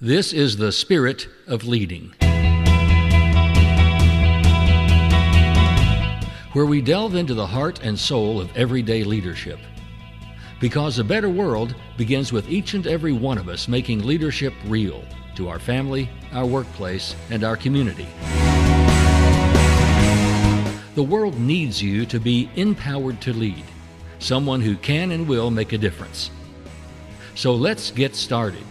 This is the spirit of leading, where we delve into the heart and soul of everyday leadership. Because a better world begins with each and every one of us making leadership real to our family, our workplace, and our community. The world needs you to be empowered to lead, someone who can and will make a difference. So let's get started.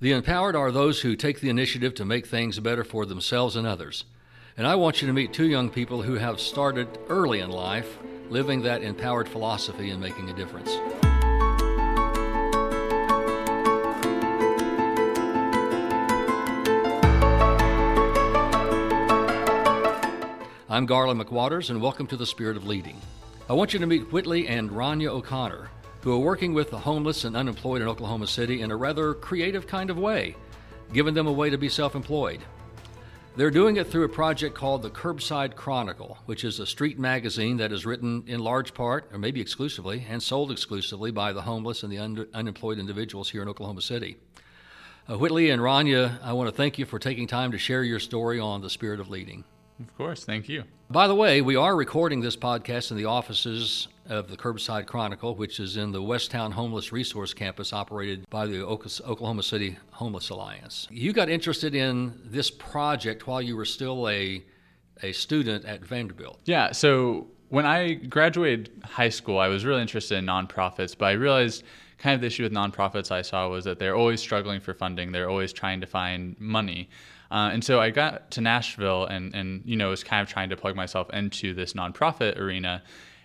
The empowered are those who take the initiative to make things better for themselves and others. And I want you to meet two young people who have started early in life living that empowered philosophy and making a difference. I'm Garland McWaters, and welcome to the Spirit of Leading. I want you to meet Whitley and Ranya O'Connor, who are working with the homeless and unemployed in Oklahoma City in a rather creative kind of way, giving them a way to be self employed. They're doing it through a project called the Curbside Chronicle, which is a street magazine that is written in large part, or maybe exclusively, and sold exclusively by the homeless and the un- unemployed individuals here in Oklahoma City. Uh, Whitley and Ranya, I want to thank you for taking time to share your story on the spirit of leading. Of course, thank you. By the way, we are recording this podcast in the offices of the Curbside Chronicle, which is in the Westtown Homeless Resource Campus operated by the Oklahoma City Homeless Alliance. You got interested in this project while you were still a, a student at Vanderbilt. Yeah, so when I graduated high school, I was really interested in nonprofits, but I realized kind of the issue with nonprofits I saw was that they're always struggling for funding, they're always trying to find money. Uh, and so I got to Nashville and, and, you know, was kind of trying to plug myself into this nonprofit arena.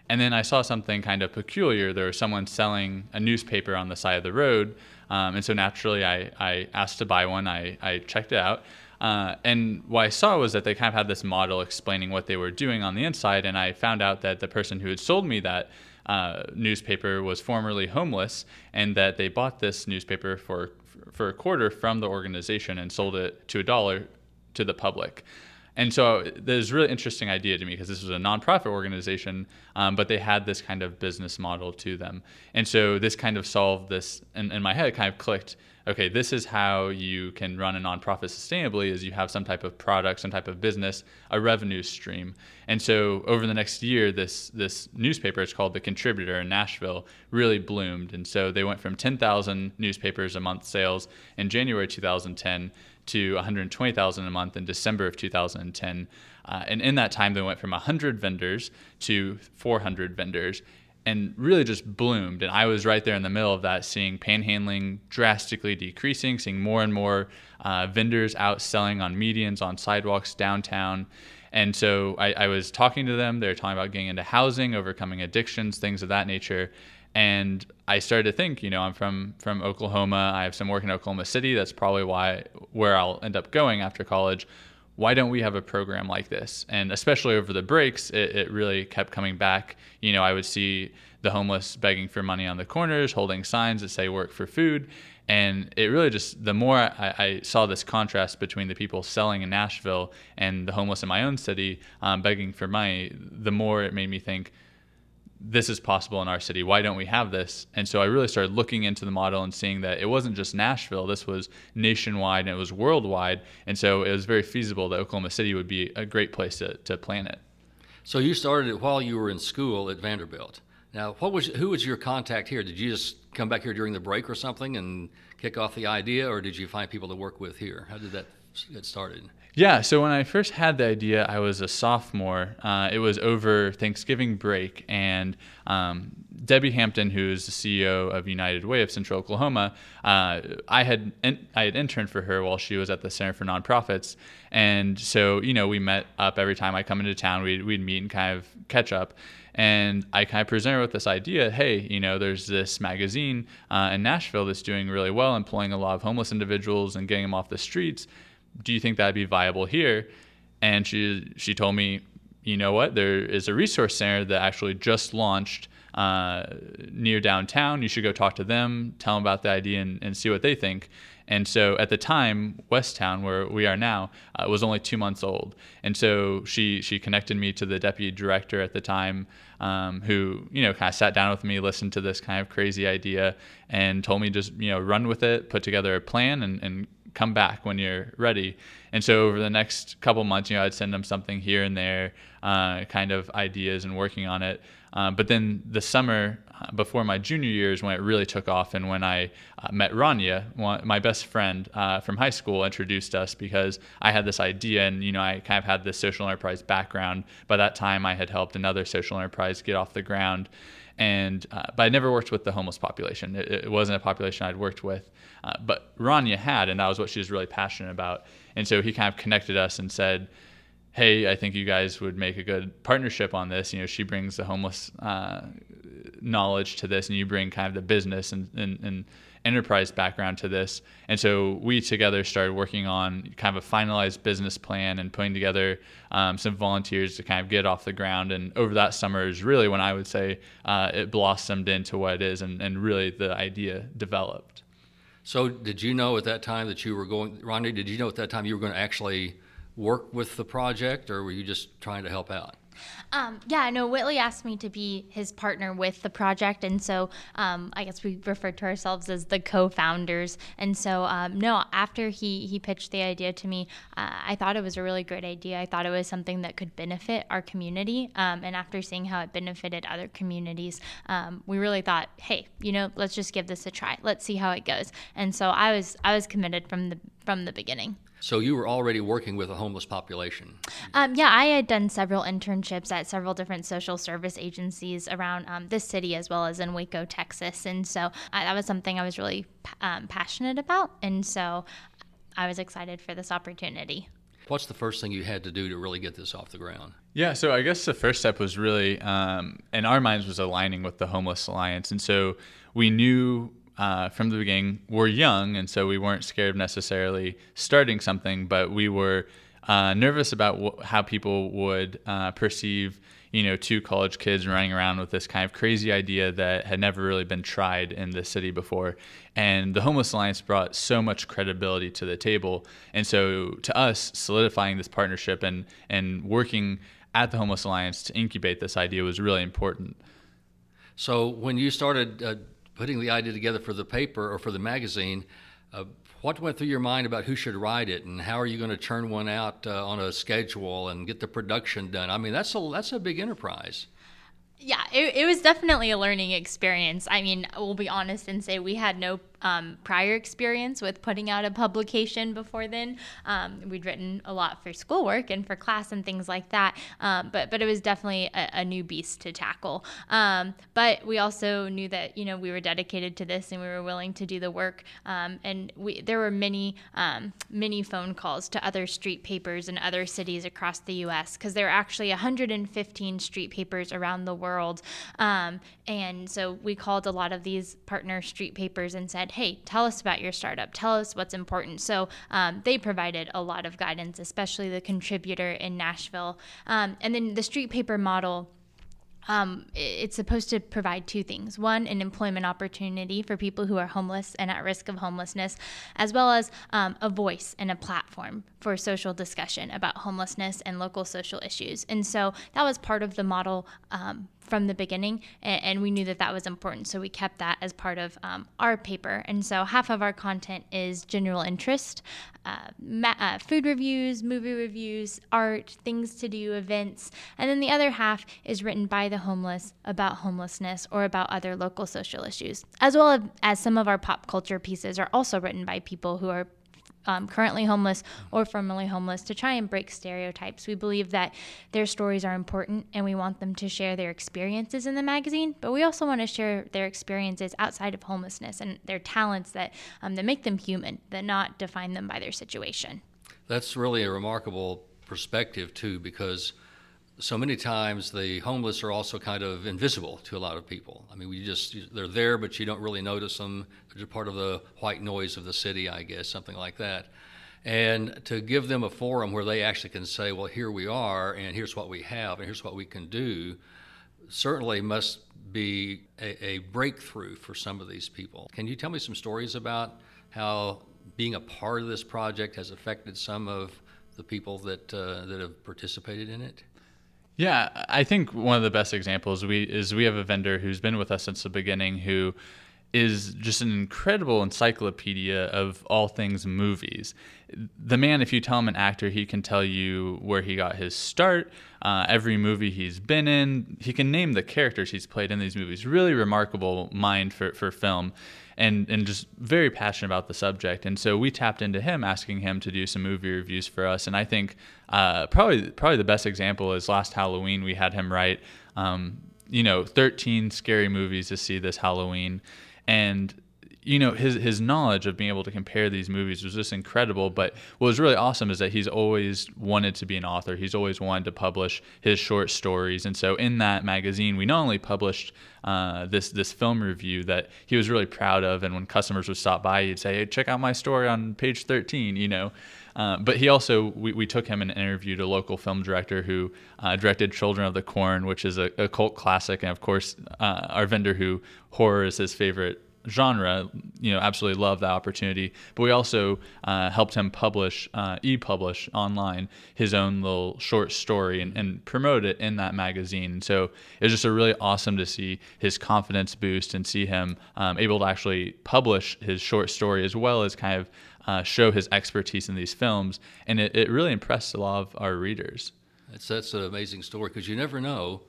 And then I saw something kind of peculiar. There was someone selling a newspaper on the side of the road. Um, and so naturally, I, I asked to buy one. I, I checked it out. Uh, and what I saw was that they kind of had this model explaining what they were doing on the inside. And I found out that the person who had sold me that uh, newspaper was formerly homeless and that they bought this newspaper for for a quarter from the organization and sold it to a dollar to the public. And so there's really interesting idea to me because this was a nonprofit organization, um, but they had this kind of business model to them. And so this kind of solved this, and in my head, kind of clicked okay, this is how you can run a nonprofit sustainably is you have some type of product, some type of business, a revenue stream. And so over the next year, this this newspaper, it's called The Contributor in Nashville, really bloomed. And so they went from 10,000 newspapers a month sales in January 2010 to 120,000 a month in December of 2010. Uh, and in that time, they went from 100 vendors to 400 vendors and really just bloomed. And I was right there in the middle of that, seeing panhandling drastically decreasing, seeing more and more uh, vendors out selling on medians, on sidewalks downtown. And so I, I was talking to them. They were talking about getting into housing, overcoming addictions, things of that nature. And I started to think, you know, I'm from from Oklahoma. I have some work in Oklahoma City. That's probably why where I'll end up going after college why don't we have a program like this? And especially over the breaks, it, it, really kept coming back. You know, I would see the homeless begging for money on the corners, holding signs that say work for food. And it really just, the more I, I saw this contrast between the people selling in Nashville and the homeless in my own city um, begging for money, the more it made me think, this is possible in our city. Why don't we have this? And so I really started looking into the model and seeing that it wasn't just Nashville, this was nationwide and it was worldwide. And so it was very feasible that Oklahoma City would be a great place to, to plan it. So you started it while you were in school at Vanderbilt. Now, what was who was your contact here? Did you just come back here during the break or something and kick off the idea, or did you find people to work with here? How did that get started? Yeah, so when I first had the idea, I was a sophomore. Uh, it was over Thanksgiving break, and um, Debbie Hampton, who's the CEO of United Way of Central Oklahoma, uh, I had in, I had interned for her while she was at the Center for Nonprofits, and so you know we met up every time I come into town. We'd we'd meet and kind of catch up. And I kind of presented with this idea hey, you know, there's this magazine uh, in Nashville that's doing really well, employing a lot of homeless individuals and getting them off the streets do you think that'd be viable here? And she she told me, you know what, there is a resource center that actually just launched uh, near downtown. You should go talk to them, tell them about the idea, and, and see what they think. And so at the time, Westtown, where we are now, uh, was only two months old. And so she she connected me to the deputy director at the time, um, who you know kind of sat down with me, listened to this kind of crazy idea, and told me just you know run with it, put together a plan, and, and come back when you're ready. And so over the next couple months, you know, I'd send them something here and there, uh, kind of ideas and working on it. Um, but then the summer uh, before my junior years, when it really took off, and when I uh, met Ranya, one, my best friend uh, from high school, introduced us because I had this idea, and you know, I kind of had this social enterprise background. By that time, I had helped another social enterprise get off the ground, and uh, but I never worked with the homeless population. It, it wasn't a population I'd worked with, uh, but Ranya had, and that was what she was really passionate about. And so he kind of connected us and said hey, I think you guys would make a good partnership on this. You know, she brings the homeless uh, knowledge to this, and you bring kind of the business and, and, and, enterprise background to this. And so we together started working on kind of a finalized business plan and putting together um, some volunteers to kind of get off the ground. And over that summer is really when I would say uh, it blossomed into what it is, and, and really the idea developed. So, did you know at that time that you were going, Ronnie? Did you know at that time you were going to actually work with the project, or were you just trying to help out? Um, yeah, no, Whitley asked me to be his partner with the project. And so um, I guess we referred to ourselves as the co founders. And so, um, no, after he, he pitched the idea to me, uh, I thought it was a really great idea. I thought it was something that could benefit our community. Um, and after seeing how it benefited other communities, um, we really thought, hey, you know, let's just give this a try. Let's see how it goes. And so I was I was committed from the from the beginning. So you were already working with a homeless population. Um, yeah, I had done several internships at several different social service agencies around um, this city as well as in Waco, Texas, and so uh, that was something I was really um, passionate about, and so I was excited for this opportunity. What's the first thing you had to do to really get this off the ground? Yeah, so I guess the first step was really, um, in our minds, was aligning with the Homeless Alliance, and so we knew uh, from the beginning we're young, and so we weren't scared of necessarily starting something, but we were uh, nervous about wh- how people would uh, perceive, you know, two college kids running around with this kind of crazy idea that had never really been tried in the city before. And the Homeless Alliance brought so much credibility to the table, and so to us, solidifying this partnership and and working at the Homeless Alliance to incubate this idea was really important. So when you started uh, putting the idea together for the paper or for the magazine, uh, what went through your mind about who should write it and how are you going to turn one out uh, on a schedule and get the production done? I mean, that's a that's a big enterprise. Yeah, it, it was definitely a learning experience. I mean, we'll be honest and say we had no um, prior experience with putting out a publication before then. Um, we'd written a lot for schoolwork and for class and things like that, um, but but it was definitely a, a new beast to tackle. Um, but we also knew that you know we were dedicated to this and we were willing to do the work. Um, and we there were many um, many phone calls to other street papers in other cities across the U.S. because there are actually 115 street papers around the world, and so we called a lot of these partner street papers and said said, hey, tell us about your startup, tell us what's important. So um, they provided a lot of guidance, especially the contributor in Nashville. Um, and then the street paper model um, it's supposed to provide two things one, an employment opportunity for people who are homeless and at risk of homelessness, as well as um, a voice and a platform for social discussion about homelessness and local social issues. And so that was part of the model um, from the beginning, and, and, we knew that that was important. So we kept that as part of um, our paper. And so half of our content is general interest, uh, ma- uh, food reviews, movie reviews, art, things to do, events. And then the other half is written by the homeless about homelessness or about other local social issues, as well as some of our pop culture pieces are also written by people who are um, currently homeless or formerly homeless to try and break stereotypes. We believe that their stories are important and we want them to share their experiences in the magazine, but we also want to share their experiences outside of homelessness and their talents that, um, that make them human, that not define them by their situation. That's really a remarkable perspective, too, because so many times the homeless are also kind of invisible to a lot of people. I mean, we just they're there, but you don't really notice them. They're part of the white noise of the city, I guess, something like that. And to give them a forum where they actually can say, "Well, here we are, and here's what we have, and here's what we can do," certainly must be a, a, breakthrough for some of these people. Can you tell me some stories about how being a part of this project has affected some of the people that uh, that have participated in it? Yeah, I think one of the best examples we is we have a vendor who's been with us since the beginning who is just an incredible encyclopedia of all things movies. The man, if you tell him an actor, he can tell you where he got his start, uh, every movie he's been in. He can name the characters he's played in these movies. Really remarkable mind for, for film and, and just very passionate about the subject. And so we tapped into him, asking him to do some movie reviews for us. And I think uh, probably probably the best example is last Halloween we had him write, um, you know, 13 scary movies to see this Halloween and you know his his knowledge of being able to compare these movies was just incredible. But what was really awesome is that he's always wanted to be an author. He's always wanted to publish his short stories, and so in that magazine, we not only published uh, this this film review that he was really proud of, and when customers would stop by, he'd say, "Hey, check out my story on page 13," you know. Uh, but he also, we, we took him and interviewed a local film director who uh, directed Children of the Corn, which is a, a cult classic. And of course, uh, our vendor who horror is his favorite genre, you know, absolutely love that opportunity. But we also uh, helped him publish, uh, e-publish online his own little short story and, and, promote it in that magazine. And so it was just a really awesome to see his confidence boost and see him um, able to actually publish his short story as well as kind of uh, show his expertise in these films. And it, it really impressed a lot of our readers. That's, that's an amazing story because you never know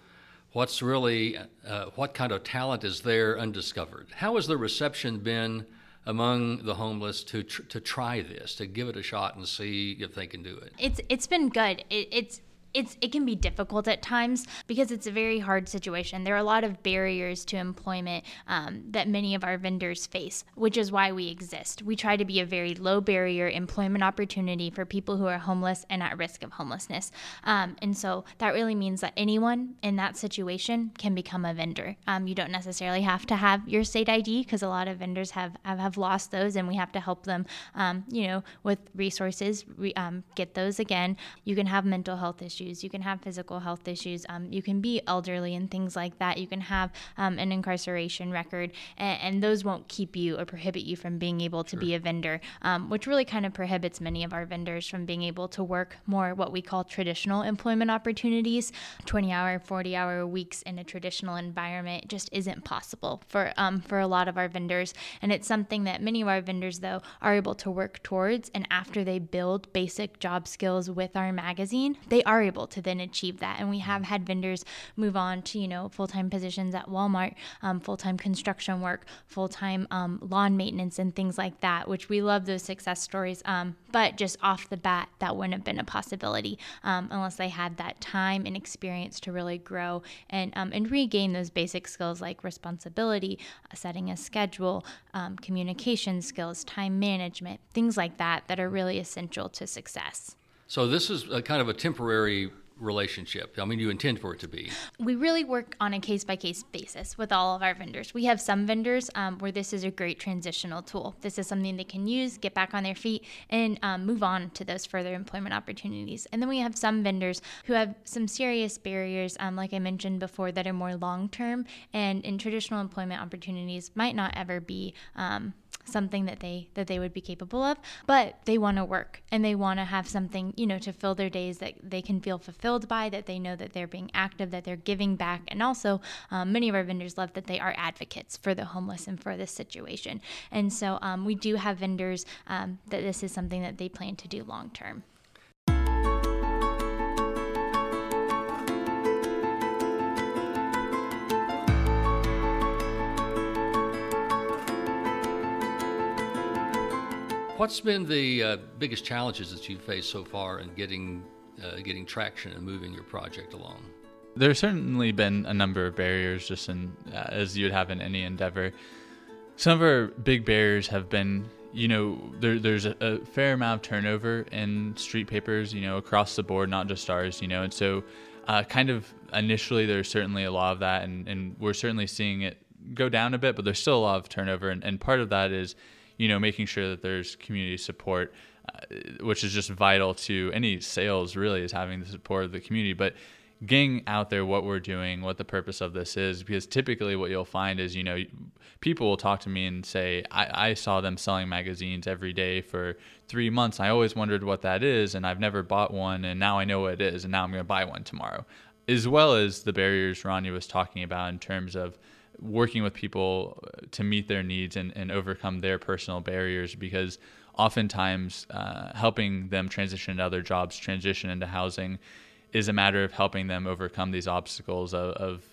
what's really uh, what kind of talent is there undiscovered. How has the reception been among the homeless to tr- to try this, to give it a shot and see if they can do it? It's it's been good. It, it's it's it can be difficult at times because it's a very hard situation. There are a lot of barriers to employment um, that many of our vendors face, which is why we exist. We try to be a very low barrier employment opportunity for people who are homeless and at risk of homelessness. Um, and so that really means that anyone in that situation can become a vendor. Um, you don't necessarily have to have your state ID because a lot of vendors have, have, have lost those, and we have to help them, um, you know, with resources re, um, get those again. You can have mental health issues issues, you can have physical health issues, um, you can be elderly and things like that. You can have um, an incarceration record, and, and, those won't keep you or prohibit you from being able to sure. be a vendor, um, which really kind of prohibits many of our vendors from being able to work more what we call traditional employment opportunities. 20 hour, 40 hour weeks in a traditional environment just isn't possible for, um, for a lot of our vendors. And it's something that many of our vendors, though, are able to work towards. And after they build basic job skills with our magazine, they are able to then achieve that. And we have had vendors move on to, you know, full time positions at Walmart, um, full time construction work, full time um, lawn maintenance, and things like that, which we love those success stories. Um, but just off the bat, that wouldn't have been a possibility um, unless they had that time and experience to really grow and, um, and regain those basic skills like responsibility, uh, setting a schedule, um, communication skills, time management, things like that, that are really essential to success. So this is kind of a temporary relationship? I mean, you intend for it to be. We really work on a case by case basis with all of our vendors. We have some vendors um, where this is a great transitional tool. This is something they can use, get back on their feet, and um, move on to those further employment opportunities. And then we have some vendors who have some serious barriers, um, like I mentioned before, that are more long term and in traditional employment opportunities might not ever be um, something that they that they would be capable of but they want to work and they want to have something you know to fill their days that they can feel fulfilled by that they know that they're being active that they're giving back and also um, many of our vendors love that they are advocates for the homeless and for this situation. And so um, we do have vendors um, that this is something that they plan to do long term What's been the uh, biggest challenges that you've faced so far in getting uh, getting traction and moving your project along? There's certainly been a number of barriers, just in uh, as you'd have in any endeavor. Some of our big barriers have been, you know, there, there's a, a fair amount of turnover in street papers, you know, across the board, not just ours, you know, and so uh, kind of initially there's certainly a lot of that, and, and we're certainly seeing it go down a bit, but there's still a lot of turnover, and, and part of that is you know, making sure that there's community support, uh, which is just vital to any sales. Really, is having the support of the community, but getting out there what we're doing, what the purpose of this is, because typically what you'll find is, you know, people will talk to me and say, I, I saw them selling magazines every day for three months. I always wondered what that is, and I've never bought one, and now I know what it is, and now I'm going to buy one tomorrow. As well as the barriers Ranya was talking about in terms of working with people to meet their needs and, and overcome their personal barriers because oftentimes uh, helping them transition into other jobs, transition into housing, is a matter of helping them overcome these obstacles of, of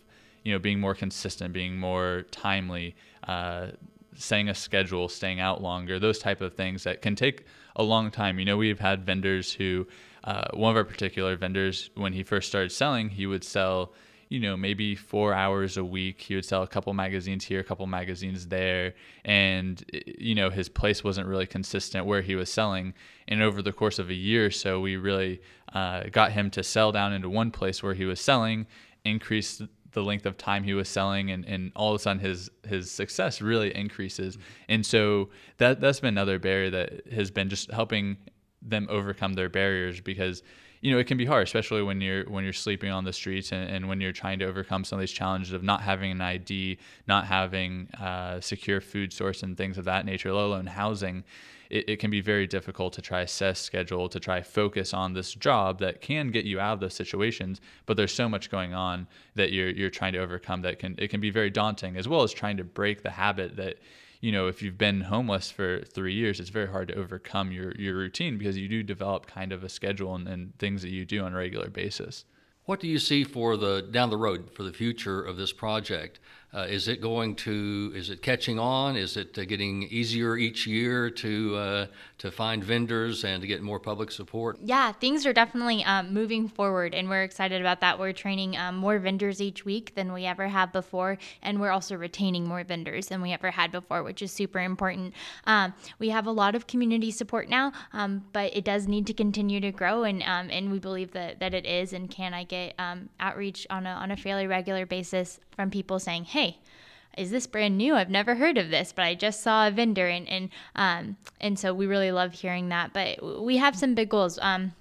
you know being more consistent, being more timely, uh, setting a schedule, staying out longer, those type of things that can take a long time. You know, we've had vendors who, uh, one of our particular vendors, when he first started selling, he would sell you know, maybe four hours a week. He would sell a couple magazines here, a couple magazines there. And, you know, his place wasn't really consistent where he was selling. And over the course of a year or so, we really uh, got him to sell down into one place where he was selling, increase the length of time he was selling and, and all of a sudden his his success really increases and so that that's been another barrier that has been just helping them overcome their barriers because you know it can be hard especially when you're when you're sleeping on the streets and, and when you're trying to overcome some of these challenges of not having an id not having uh, secure food source and things of that nature let alone housing. It, it, can be very difficult to try assess schedule to try focus on this job that can get you out of those situations but there's so much going on that you're you're trying to overcome that can it can be very daunting as well as trying to break the habit that you know, if you've been homeless for three years, it's very hard to overcome your, your routine because you do develop kind of a schedule and, and things that you do on a regular basis. What do you see for the down the road for the future of this project? Uh, is it going to? Is it catching on? Is it uh, getting easier each year to uh, to find vendors and to get more public support? Yeah, things are definitely um, moving forward, and we're excited about that. We're training um, more vendors each week than we ever have before, and we're also retaining more vendors than we ever had before, which is super important. Um, we have a lot of community support now, um, but it does need to continue to grow, and um, and we believe that that it is. And can I get um, outreach on a on a fairly regular basis from people saying, hey, is this brand new? I've never heard of this, but I just saw a vendor, and and um, and so we really love hearing that. But we have some big goals. Um,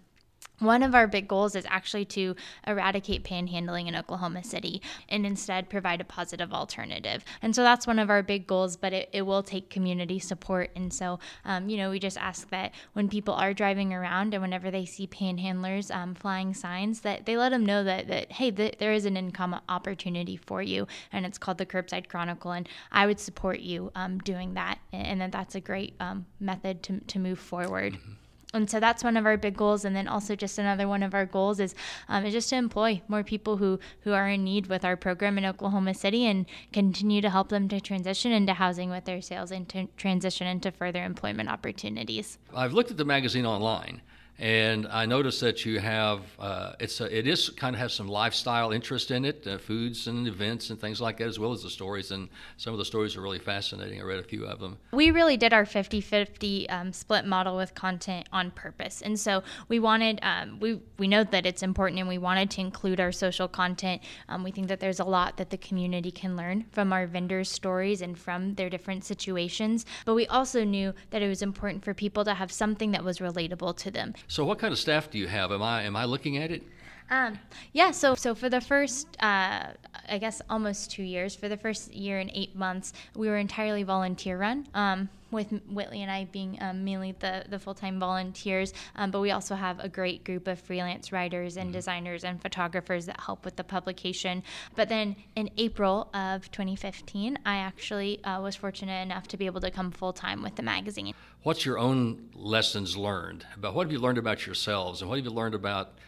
one of our big goals is actually to eradicate panhandling in Oklahoma City and instead provide a positive alternative. And so that's one of our big goals, but it, it will take community support. And so, um, you know, we just ask that when people are driving around and whenever they see panhandlers um, flying signs, that they let them know that, that hey, th- there is an income opportunity for you. And it's called the Curbside Chronicle. And I would support you um, doing that. And that that's a great um, method to, to move forward. Mm-hmm. And so that's one of our big goals. And then also just another one of our goals is, um, is just to employ more people who, who are in need with our program in Oklahoma City and continue to help them to transition into housing with their sales and to transition into further employment opportunities. I've looked at the magazine online and I noticed that you have uh, it's a, it is kind of has some lifestyle interest in it, uh, foods and events and things like that, as well as the stories. And some of the stories are really fascinating. I read a few of them. We really did our 50-50 um, split model with content on purpose, and so we wanted um, we we know that it's important, and we wanted to include our social content. Um, we think that there's a lot that the community can learn from our vendors' stories and from their different situations. But we also knew that it was important for people to have something that was relatable to them. So, what kind of staff do you have? Am I am I looking at it? Um, yeah, so so for the first, uh, I guess almost two years, for the first year and eight months, we were entirely volunteer run. Um, with Whitley and I being um, mainly the, the full time volunteers, um, but we also have a great group of freelance writers and mm-hmm. designers and photographers that help with the publication. But then in April of 2015, I actually uh, was fortunate enough to be able to come full time with the magazine. What's your own lessons learned about what have you learned about yourselves and what have you learned about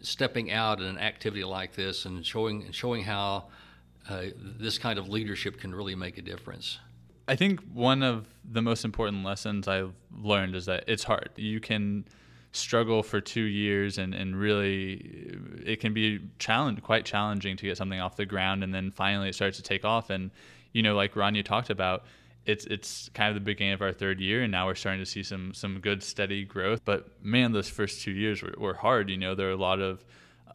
stepping out in an activity like this and showing showing how uh, this kind of leadership can really make a difference. I think one of the most important lessons I've learned is that it's hard. You can struggle for two years and, and really it can be challenge quite challenging to get something off the ground and then finally it starts to take off and you know like Ron you talked about it's it's kind of the beginning of our third year and now we're starting to see some some good steady growth but man those first two years were, were hard you know there are a lot of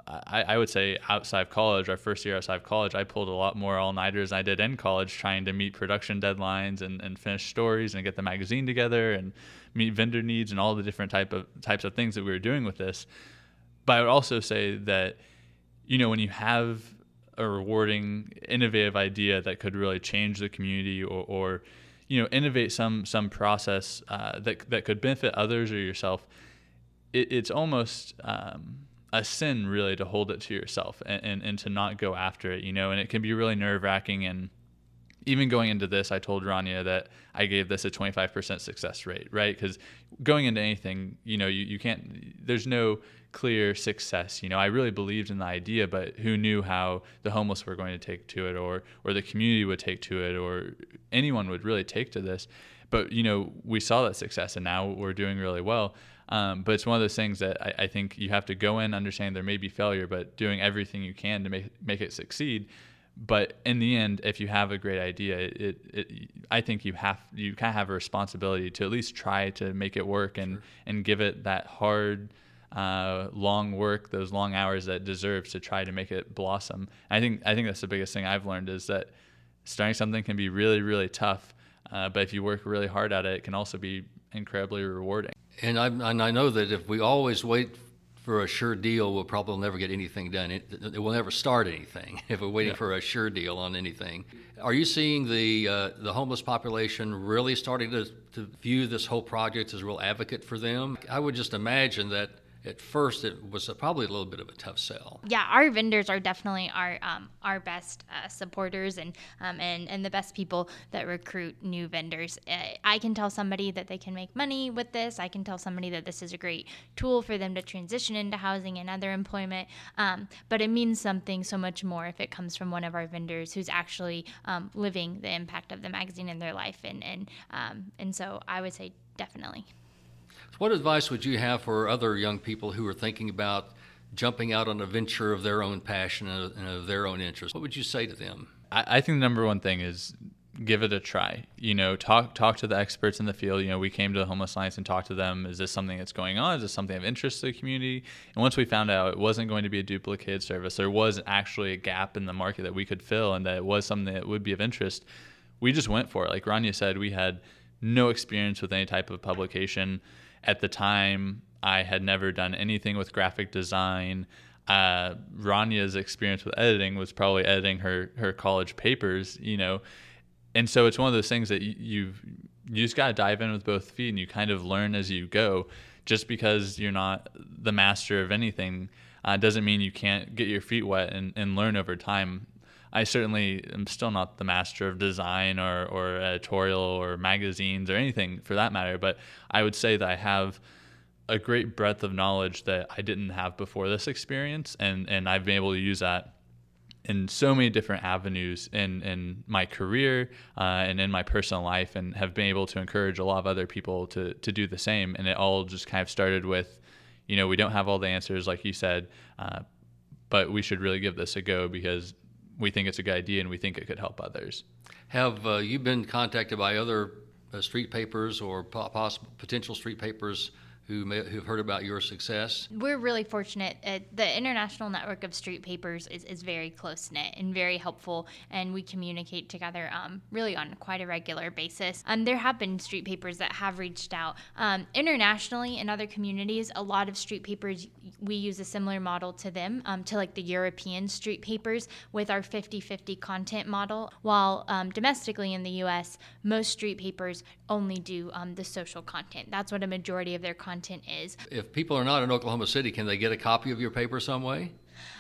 I, I, would say outside of college, our first year outside of college, I pulled a lot more all nighters than I did in college, trying to meet production deadlines and, and finish stories and get the magazine together and meet vendor needs and all the different type of types of things that we were doing with this. But I would also say that you know, when you have a rewarding, innovative idea that could really change the community or, or you know, innovate some some process uh, that that could benefit others or yourself, it, it's almost um, a sin really to hold it to yourself and, and, and to not go after it, you know, and it can be really nerve wracking and even going into this, I told Ranya that I gave this a 25% success rate, right? Because going into anything, you know, you, you can't, there's no clear success. You know, I really believed in the idea, but who knew how the homeless were going to take to it or, or the community would take to it or anyone would really take to this. But, you know, we saw that success and now we're doing really well. Um, but it's one of those things that I, I think you have to go in, understand there may be failure, but doing everything you can to make, make it succeed but in the end, if you have a great idea, it, it, I think you have you kind of have a responsibility to at least try to make it work and Sure. and give it that hard, uh, long work, those long hours that it deserves to try to make it blossom. I think I think that's the biggest thing I've learned is that starting something can be really really tough, uh, but if you work really hard at it, it can also be incredibly rewarding. And I, and I know that if we always wait for a sure deal, we'll probably never get anything done. It, it will never start anything if we're waiting Yeah. for a sure deal on anything. Are you seeing the uh, the homeless population really starting to, to view this whole project as a real advocate for them? I would just imagine that at first it was a, probably a little bit of a tough sell. yeah, our vendors are definitely our um, our best uh, supporters and um, and and the best people that recruit new vendors. Uh, I can tell somebody that they can make money with this. I can tell somebody that this is a great tool for them to transition into housing and other employment. Um, but it means something so much more if it comes from one of our vendors who's actually um, living the impact of the magazine in their life. And and um, and so I would say definitely. What advice would you have for other young people who are thinking about jumping out on a venture of their own passion and of- their own interest? What would you say to them? I, I think the number one thing is give it a try. You know, talk talk to the experts in the field. You know, we came to the Homeless Alliance and talked to them. Is this something that's going on? Is this something of interest to the community? And once we found out it wasn't going to be a duplicated service, there was actually a gap in the market that we could fill, and that it was something that would be of interest. We just went for it. Like Ranya said, we had no experience with any type of publication at the time. I had never done anything with graphic design uh, Ranya's experience with editing was probably editing her her college papers, you know, and so it's one of those things that you, you've you just got to dive in with both feet and you kind of learn as you go. Just because you're not the master of anything uh, doesn't mean you can't get your feet wet and, and learn over time. I certainly am still not the master of design or, or editorial or magazines or anything for that matter, but I would say that I have a great breadth of knowledge that I didn't have before this experience, and and I've been able to use that in so many different avenues in in my career uh, and in my personal life, and have been able to encourage a lot of other people to to do the same. And it all just kind of started with, you know, we don't have all the answers, like you said, uh, but we should really give this a go because we think it's a good idea and we think it could help others. Have uh, you been contacted by other uh, street papers or po- possible potential street papers who may, who've heard about your success? We're really fortunate. Uh, the International Network of Street Papers is, is very close knit and very helpful, and we communicate together um, really on quite a regular basis. Um, there have been street papers that have reached out. Um, internationally, in other communities, a lot of street papers, we use a similar model to them, um, to like the European street papers with our 50 50 content model, while um, domestically in the US, most street papers only do um, the social content. That's what a majority of their content is. If people are not in Oklahoma City, can they get a copy of your paper some way?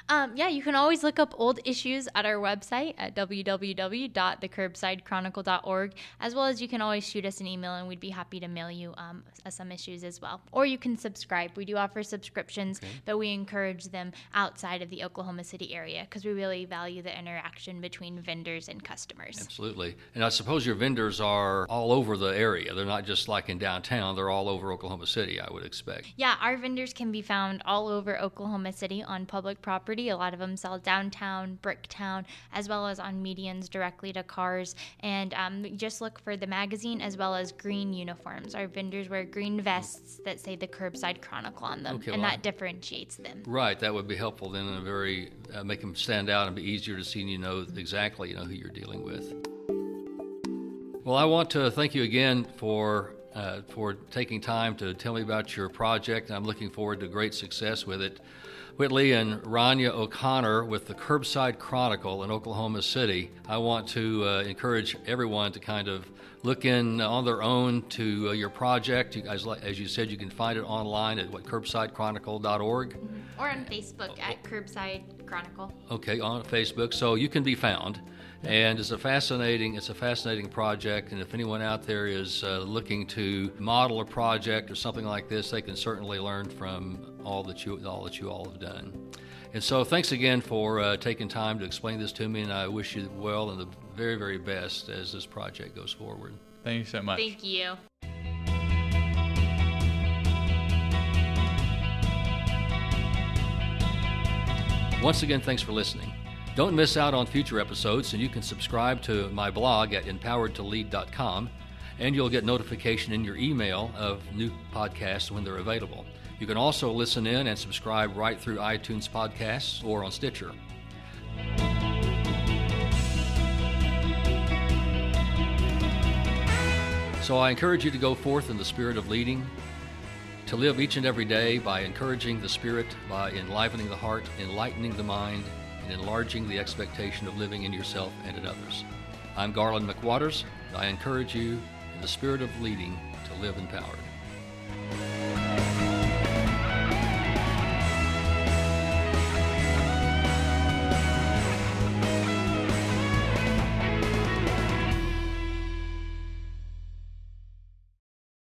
Um, yeah, you can always look up old issues at our website at www.thecurbsidechronicle.org, as well as you can always shoot us an email and we'd be happy to mail you um, some issues as well. Or you can subscribe. We do offer subscriptions, but we encourage them outside of the Oklahoma City area because we really value the interaction between vendors and customers. Absolutely. And I suppose your vendors are all over the area. They're not just like in downtown, they're all over Oklahoma City, I would expect. Yeah, our vendors can be found all over Oklahoma City on public property. A lot of them sell downtown, Bricktown, as well as on medians directly to cars. And um, just look for the magazine as well as green uniforms. Our vendors wear green vests that say the Curbside Chronicle on them, Okay, and well, that differentiates them. Right, that would be helpful then, and very uh, make them stand out and be easier to see, and you know exactly you know who you're dealing with. Well, I want to thank you again for uh, for taking time to tell me about your project. I'm looking forward to great success with it. Whitley and Ranya O'Connor with the Curbside Chronicle in Oklahoma City. I want to uh, encourage everyone to kind of look in on their own to uh, your project. You guys, as you said, you can find it online at what curbsidechronicle.org mm-hmm. or on Facebook at Curbside Chronicle. Okay, on Facebook, so you can be found. And it's a fascinating, it's a fascinating project. And if anyone out there is uh, looking to model a project or something like this, they can certainly learn from all that you all that you all have done. And so, thanks again for uh, taking time to explain this to me. And I wish you well and the very, very best as this project goes forward. Thank you so much. Thank you. Once again, thanks for listening. Don't miss out on future episodes, and you can subscribe to my blog at empoweredtolead.com, and you'll get notification in your email of new podcasts when they're available. You can also listen in and subscribe right through iTunes Podcasts or on Stitcher. So I encourage you to go forth in the spirit of leading, to live each and every day by encouraging the spirit, by enlivening the heart, enlightening the mind, and enlarging the expectation of living in yourself and in others. I'm Garland McWaters. and I encourage you, in the spirit of leading, to live empowered.